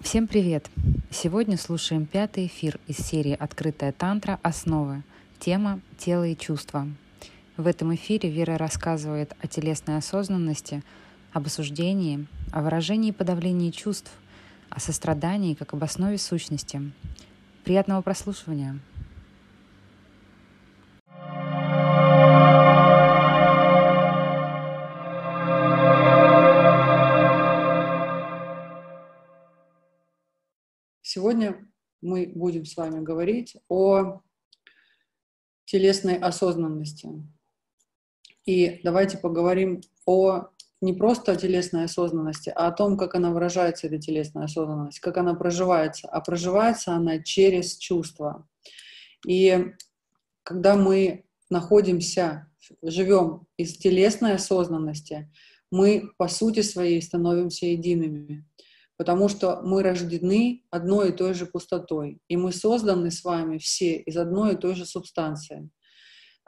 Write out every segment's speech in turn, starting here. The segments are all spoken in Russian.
Всем привет! Сегодня слушаем пятый эфир из серии «Открытая тантра. Основы». Тема «Тело и чувства». В этом эфире Вера рассказывает о телесной осознанности, об осуждении, о выражении и подавлении чувств, о сострадании как об основе сущности. Приятного прослушивания! Сегодня мы будем с вами говорить о телесной осознанности. И давайте поговорим о не просто о телесной осознанности, а о том, как она выражается, эта телесная осознанность, как она проживается. А проживается она через чувства. И когда мы находимся, живем из телесной осознанности, мы по сути своей становимся едиными потому что мы рождены одной и той же пустотой, и мы созданы с вами все из одной и той же субстанции.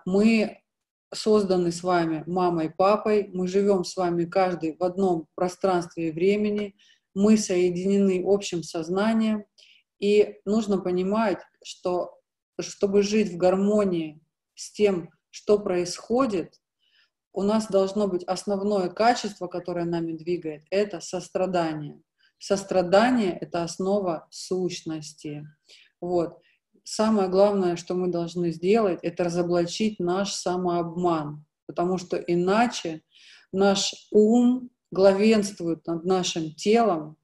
Мы созданы с вами мамой, папой, мы живем с вами каждый в одном пространстве и времени, мы соединены общим сознанием, и нужно понимать, что чтобы жить в гармонии с тем, что происходит, у нас должно быть основное качество, которое нами двигает, это сострадание. Сострадание — это основа сущности. Вот. Самое главное, что мы должны сделать, это разоблачить наш самообман, потому что иначе наш ум главенствует над нашим телом.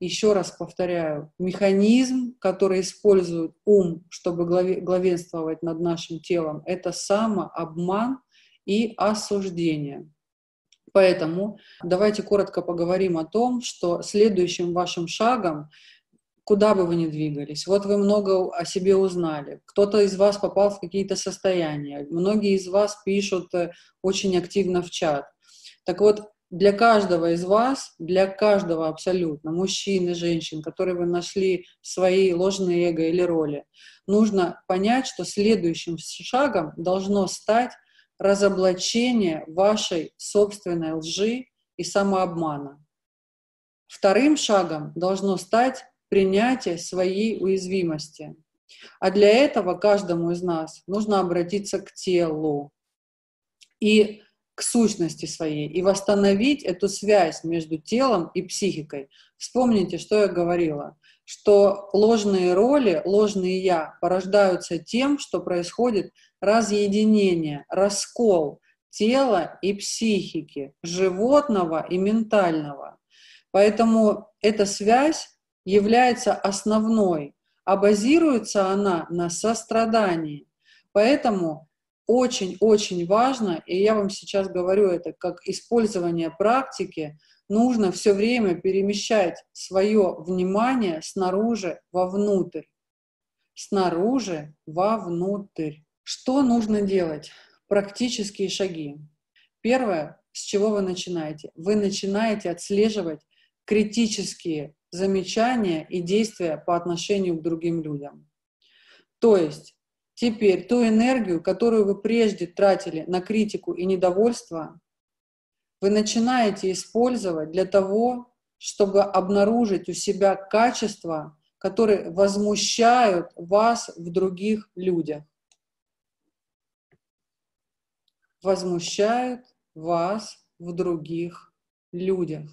Еще раз повторяю, механизм, который использует ум, чтобы главенствовать над нашим телом, это самообман и осуждение. Поэтому давайте коротко поговорим о том, что следующим вашим шагом, куда бы вы ни двигались, вот вы много о себе узнали, кто-то из вас попал в какие-то состояния, многие из вас пишут э, очень активно в чат. Так вот, для каждого из вас, для каждого абсолютно, мужчин и женщин, которые вы нашли свои ложные эго или роли, нужно понять, что следующим шагом должно стать разоблачение вашей собственной лжи и самообмана. Вторым шагом должно стать принятие своей уязвимости. А для этого каждому из нас нужно обратиться к телу и к сущности своей, и восстановить эту связь между телом и психикой. Вспомните, что я говорила что ложные роли, ложные «я» порождаются тем, что происходит разъединение, раскол тела и психики, животного и ментального. Поэтому эта связь является основной, а базируется она на сострадании. Поэтому очень-очень важно, и я вам сейчас говорю это как использование практики, нужно все время перемещать свое внимание снаружи вовнутрь. Снаружи вовнутрь. Что нужно делать? Практические шаги. Первое, с чего вы начинаете? Вы начинаете отслеживать критические замечания и действия по отношению к другим людям. То есть теперь ту энергию, которую вы прежде тратили на критику и недовольство, вы начинаете использовать для того, чтобы обнаружить у себя качества, которые возмущают вас в других людях. Возмущают вас в других людях.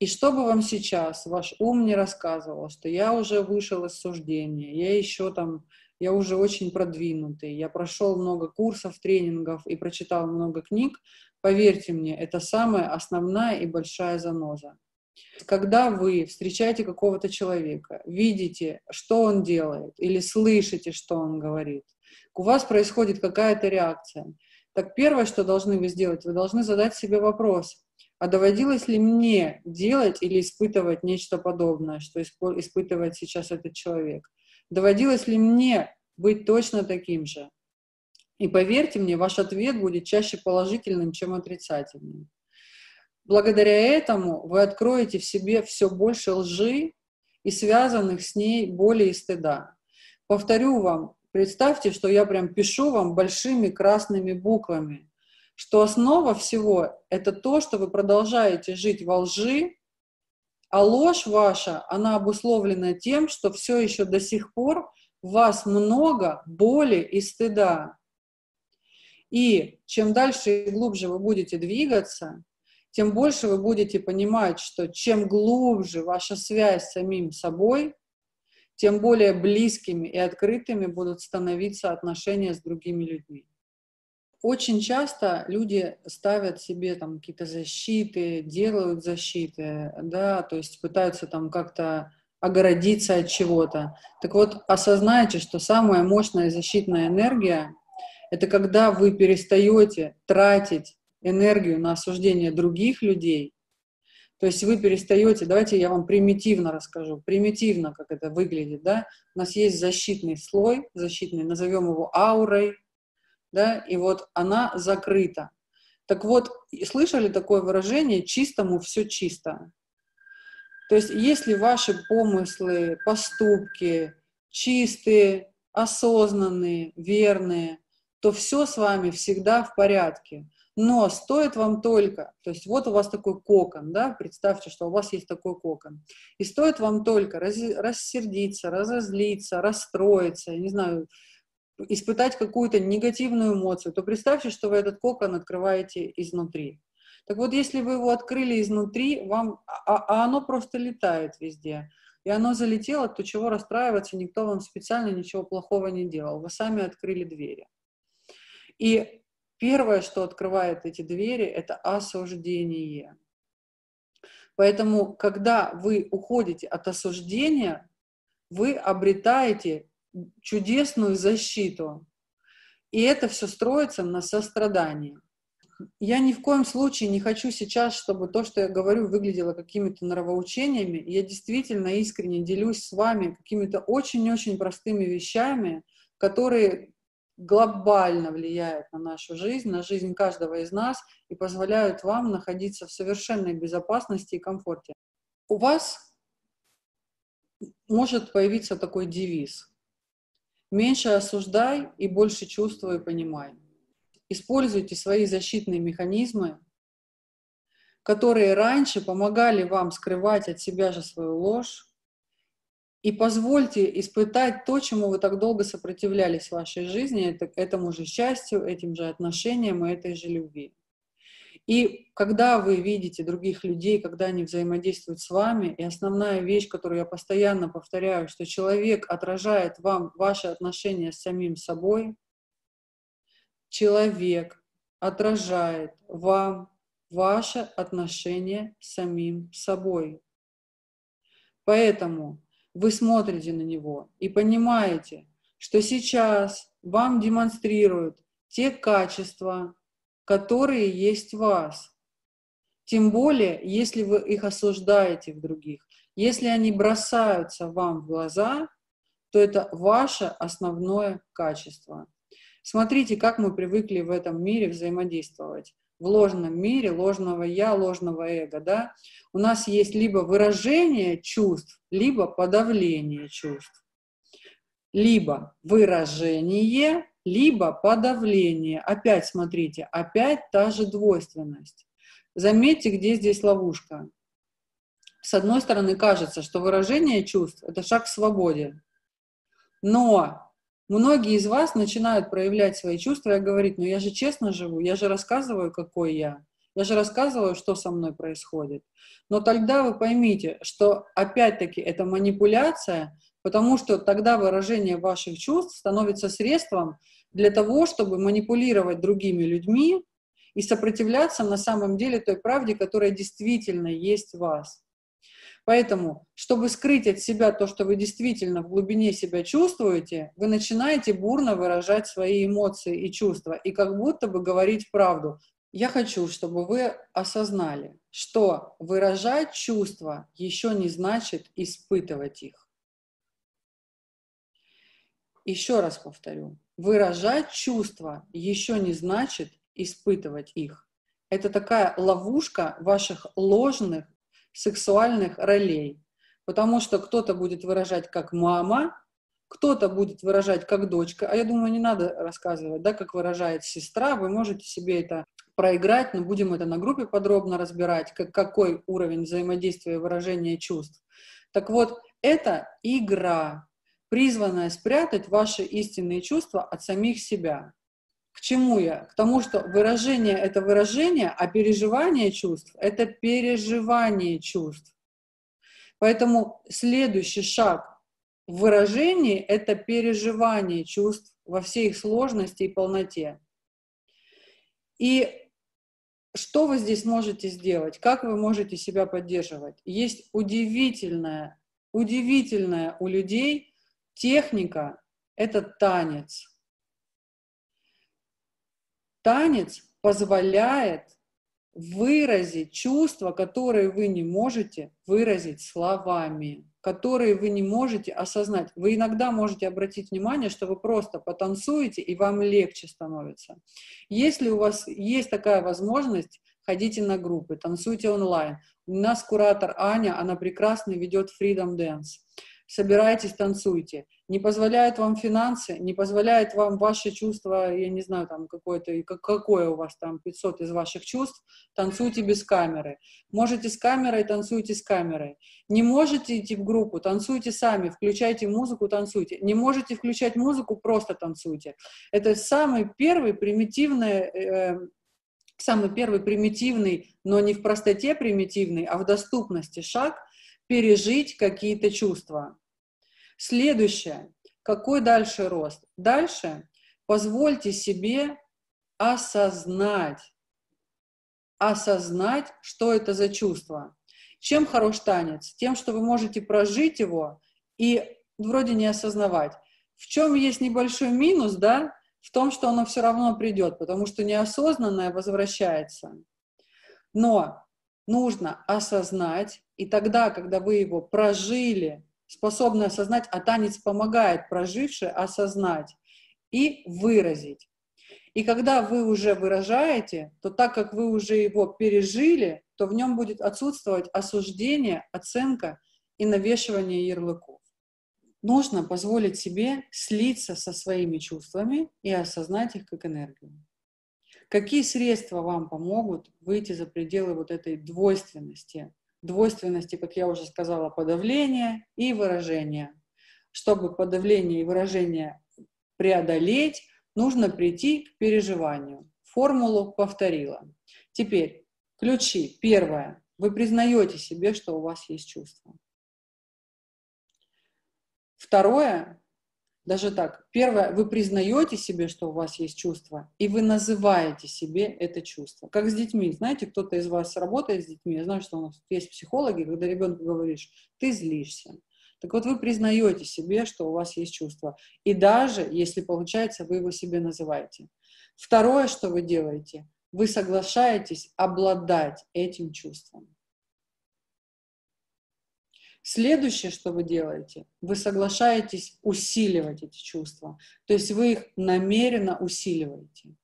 И что бы вам сейчас ваш ум не рассказывал, что я уже вышел из суждения, я еще там, я уже очень продвинутый, я прошел много курсов, тренингов и прочитал много книг, Поверьте мне, это самая основная и большая заноза. Когда вы встречаете какого-то человека, видите, что он делает, или слышите, что он говорит, у вас происходит какая-то реакция. Так первое, что должны вы сделать, вы должны задать себе вопрос, а доводилось ли мне делать или испытывать нечто подобное, что испытывает сейчас этот человек? Доводилось ли мне быть точно таким же? И поверьте мне, ваш ответ будет чаще положительным, чем отрицательным. Благодаря этому вы откроете в себе все больше лжи и связанных с ней боли и стыда. Повторю вам, представьте, что я прям пишу вам большими красными буквами, что основа всего — это то, что вы продолжаете жить во лжи, А ложь ваша, она обусловлена тем, что все еще до сих пор в вас много боли и стыда. И чем дальше и глубже вы будете двигаться, тем больше вы будете понимать, что чем глубже ваша связь с самим собой, тем более близкими и открытыми будут становиться отношения с другими людьми. Очень часто люди ставят себе там какие-то защиты, делают защиты, да, то есть пытаются там как-то огородиться от чего-то. Так вот, осознайте, что самая мощная защитная энергия — это когда вы перестаете тратить энергию на осуждение других людей, то есть вы перестаете, давайте я вам примитивно расскажу, примитивно, как это выглядит, да, у нас есть защитный слой, защитный, назовем его аурой, да, и вот она закрыта. Так вот, слышали такое выражение «чистому все чисто»? То есть если ваши помыслы, поступки чистые, осознанные, верные, то все с вами всегда в порядке. Но стоит вам только, то есть вот у вас такой кокон, да, представьте, что у вас есть такой кокон, и стоит вам только раз, рассердиться, разозлиться, расстроиться, я не знаю, испытать какую-то негативную эмоцию, то представьте, что вы этот кокон открываете изнутри. Так вот, если вы его открыли изнутри, вам, а, а оно просто летает везде, и оно залетело, то чего расстраиваться, никто вам специально ничего плохого не делал, вы сами открыли двери. И Первое, что открывает эти двери, это осуждение. Поэтому, когда вы уходите от осуждения, вы обретаете чудесную защиту. И это все строится на сострадании. Я ни в коем случае не хочу сейчас, чтобы то, что я говорю, выглядело какими-то нравоучениями. Я действительно искренне делюсь с вами какими-то очень-очень простыми вещами, которые глобально влияют на нашу жизнь, на жизнь каждого из нас и позволяют вам находиться в совершенной безопасности и комфорте. У вас может появиться такой девиз. Меньше осуждай и больше чувствуй и понимай. Используйте свои защитные механизмы, которые раньше помогали вам скрывать от себя же свою ложь, и позвольте испытать то, чему вы так долго сопротивлялись в вашей жизни, это, этому же счастью, этим же отношениям и этой же любви. И когда вы видите других людей, когда они взаимодействуют с вами, и основная вещь, которую я постоянно повторяю, что человек отражает вам ваши отношения с самим собой, человек отражает вам ваше отношение с самим собой. Поэтому вы смотрите на него и понимаете, что сейчас вам демонстрируют те качества, которые есть в вас. Тем более, если вы их осуждаете в других. Если они бросаются вам в глаза, то это ваше основное качество. Смотрите, как мы привыкли в этом мире взаимодействовать в ложном мире, ложного я, ложного эго, да, у нас есть либо выражение чувств, либо подавление чувств. Либо выражение, либо подавление. Опять смотрите, опять та же двойственность. Заметьте, где здесь ловушка. С одной стороны, кажется, что выражение чувств – это шаг к свободе. Но Многие из вас начинают проявлять свои чувства и говорить, ну я же честно живу, я же рассказываю, какой я, я же рассказываю, что со мной происходит. Но тогда вы поймите, что опять-таки это манипуляция, потому что тогда выражение ваших чувств становится средством для того, чтобы манипулировать другими людьми и сопротивляться на самом деле той правде, которая действительно есть в вас. Поэтому, чтобы скрыть от себя то, что вы действительно в глубине себя чувствуете, вы начинаете бурно выражать свои эмоции и чувства, и как будто бы говорить правду. Я хочу, чтобы вы осознали, что выражать чувства еще не значит испытывать их. Еще раз повторю, выражать чувства еще не значит испытывать их. Это такая ловушка ваших ложных сексуальных ролей. Потому что кто-то будет выражать как мама, кто-то будет выражать как дочка. А я думаю, не надо рассказывать, да, как выражает сестра. Вы можете себе это проиграть, но будем это на группе подробно разбирать, как, какой уровень взаимодействия и выражения чувств. Так вот, это игра, призванная спрятать ваши истинные чувства от самих себя. К чему я? К тому, что выражение — это выражение, а переживание чувств — это переживание чувств. Поэтому следующий шаг в выражении — это переживание чувств во всей их сложности и полноте. И что вы здесь можете сделать? Как вы можете себя поддерживать? Есть удивительная, удивительная у людей техника – это танец. Танец позволяет выразить чувства, которые вы не можете выразить словами, которые вы не можете осознать. Вы иногда можете обратить внимание, что вы просто потанцуете, и вам легче становится. Если у вас есть такая возможность, ходите на группы, танцуйте онлайн. У нас куратор Аня, она прекрасно ведет Freedom Dance собирайтесь, танцуйте. Не позволяют вам финансы, не позволяет вам ваши чувства, я не знаю, там какое-то, какое у вас там 500 из ваших чувств, танцуйте без камеры. Можете с камерой, танцуйте с камерой. Не можете идти в группу, танцуйте сами, включайте музыку, танцуйте. Не можете включать музыку, просто танцуйте. Это самый первый примитивный э, самый первый примитивный, но не в простоте примитивный, а в доступности шаг пережить какие-то чувства. Следующее. Какой дальше рост? Дальше позвольте себе осознать, осознать, что это за чувство. Чем хорош танец? Тем, что вы можете прожить его и вроде не осознавать. В чем есть небольшой минус, да? В том, что оно все равно придет, потому что неосознанное возвращается. Но нужно осознать, и тогда, когда вы его прожили, способны осознать, а танец помогает проживши осознать и выразить. И когда вы уже выражаете, то так как вы уже его пережили, то в нем будет отсутствовать осуждение, оценка и навешивание ярлыков. Нужно позволить себе слиться со своими чувствами и осознать их как энергию. Какие средства вам помогут выйти за пределы вот этой двойственности двойственности, как я уже сказала, подавления и выражения. Чтобы подавление и выражение преодолеть, нужно прийти к переживанию. Формулу повторила. Теперь ключи. Первое. Вы признаете себе, что у вас есть чувства. Второе. Даже так. Первое, вы признаете себе, что у вас есть чувство, и вы называете себе это чувство. Как с детьми. Знаете, кто-то из вас работает с детьми, я знаю, что у нас есть психологи, когда ребенку говоришь, ты злишься. Так вот, вы признаете себе, что у вас есть чувство. И даже, если получается, вы его себе называете. Второе, что вы делаете, вы соглашаетесь обладать этим чувством. Следующее, что вы делаете, вы соглашаетесь усиливать эти чувства. То есть вы их намеренно усиливаете.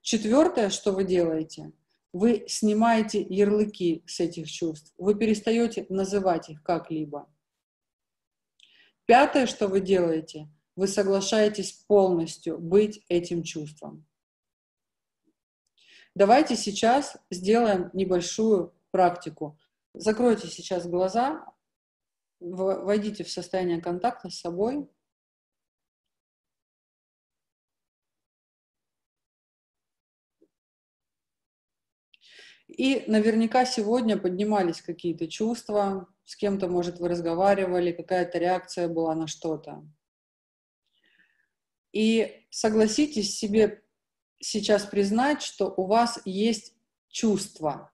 Четвертое, что вы делаете, вы снимаете ярлыки с этих чувств. Вы перестаете называть их как-либо. Пятое, что вы делаете, вы соглашаетесь полностью быть этим чувством. Давайте сейчас сделаем небольшую практику. Закройте сейчас глаза, войдите в состояние контакта с собой. И наверняка сегодня поднимались какие-то чувства, с кем-то, может, вы разговаривали, какая-то реакция была на что-то. И согласитесь себе сейчас признать, что у вас есть чувство,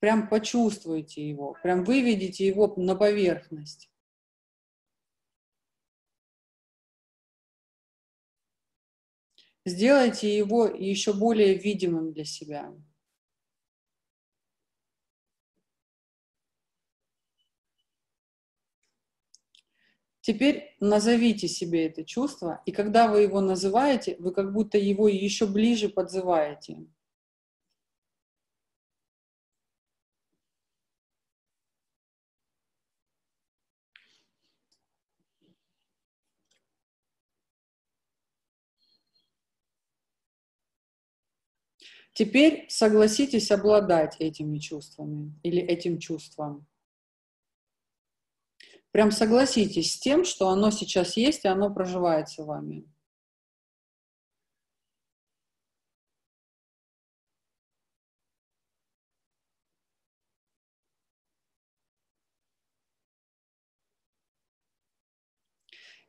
прям почувствуйте его, прям выведите его на поверхность. Сделайте его еще более видимым для себя. Теперь назовите себе это чувство, и когда вы его называете, вы как будто его еще ближе подзываете. Теперь согласитесь обладать этими чувствами или этим чувством. Прям согласитесь с тем, что оно сейчас есть, и оно проживается вами.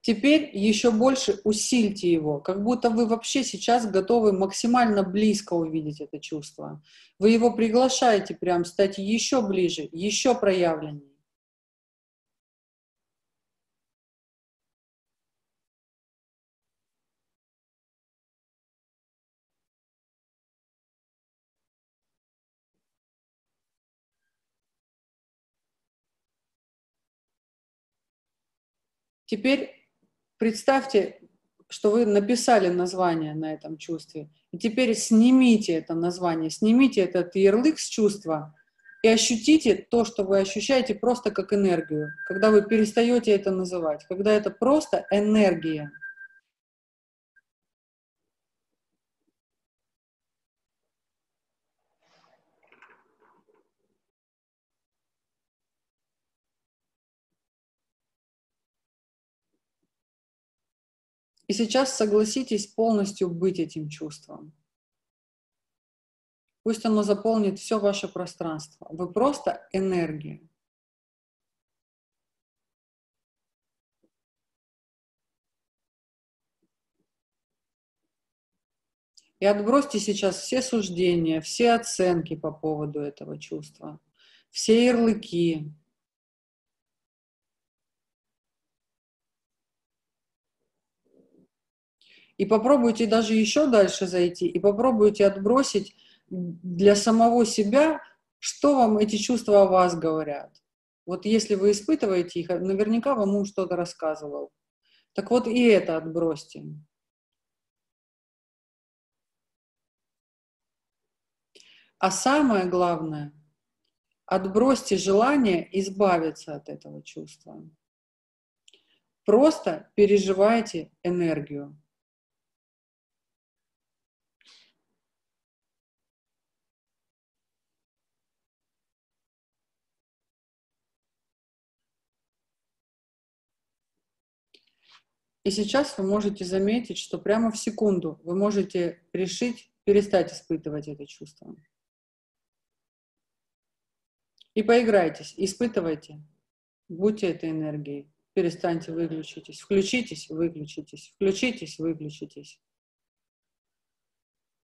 Теперь еще больше усильте его, как будто вы вообще сейчас готовы максимально близко увидеть это чувство. Вы его приглашаете прям стать еще ближе, еще проявленнее. Теперь представьте, что вы написали название на этом чувстве. И теперь снимите это название, снимите этот ярлык с чувства и ощутите то, что вы ощущаете просто как энергию, когда вы перестаете это называть, когда это просто энергия. И сейчас согласитесь полностью быть этим чувством. Пусть оно заполнит все ваше пространство. Вы просто энергия. И отбросьте сейчас все суждения, все оценки по поводу этого чувства, все ярлыки, И попробуйте даже еще дальше зайти, и попробуйте отбросить для самого себя, что вам эти чувства о вас говорят. Вот если вы испытываете их, наверняка вам ум что-то рассказывал. Так вот и это отбросьте. А самое главное, отбросьте желание избавиться от этого чувства. Просто переживайте энергию. И сейчас вы можете заметить, что прямо в секунду вы можете решить перестать испытывать это чувство. И поиграйтесь, испытывайте, будьте этой энергией. Перестаньте, выключитесь, включитесь, выключитесь, включитесь, выключитесь.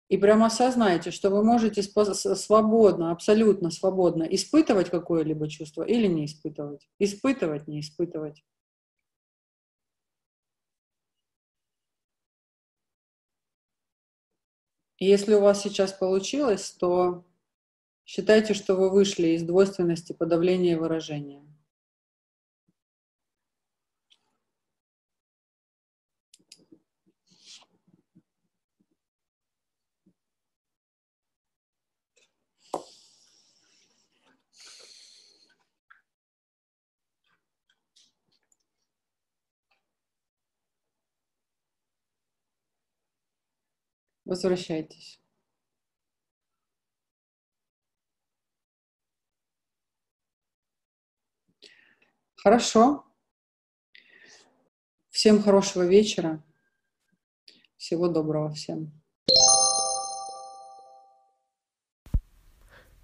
И прямо осознайте, что вы можете свободно, абсолютно свободно испытывать какое-либо чувство или не испытывать. Испытывать, не испытывать. Если у вас сейчас получилось, то считайте, что вы вышли из двойственности подавления выражения. Возвращайтесь. Хорошо. Всем хорошего вечера. Всего доброго всем.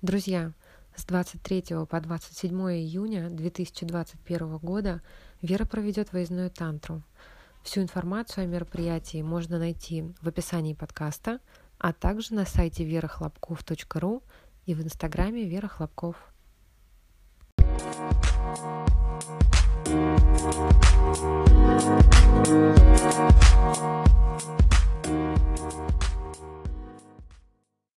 Друзья, с 23 по 27 июня 2021 года Вера проведет выездную тантру – Всю информацию о мероприятии можно найти в описании подкаста, а также на сайте верохлопков.ру и в инстаграме Вера Хлопков. Thank you.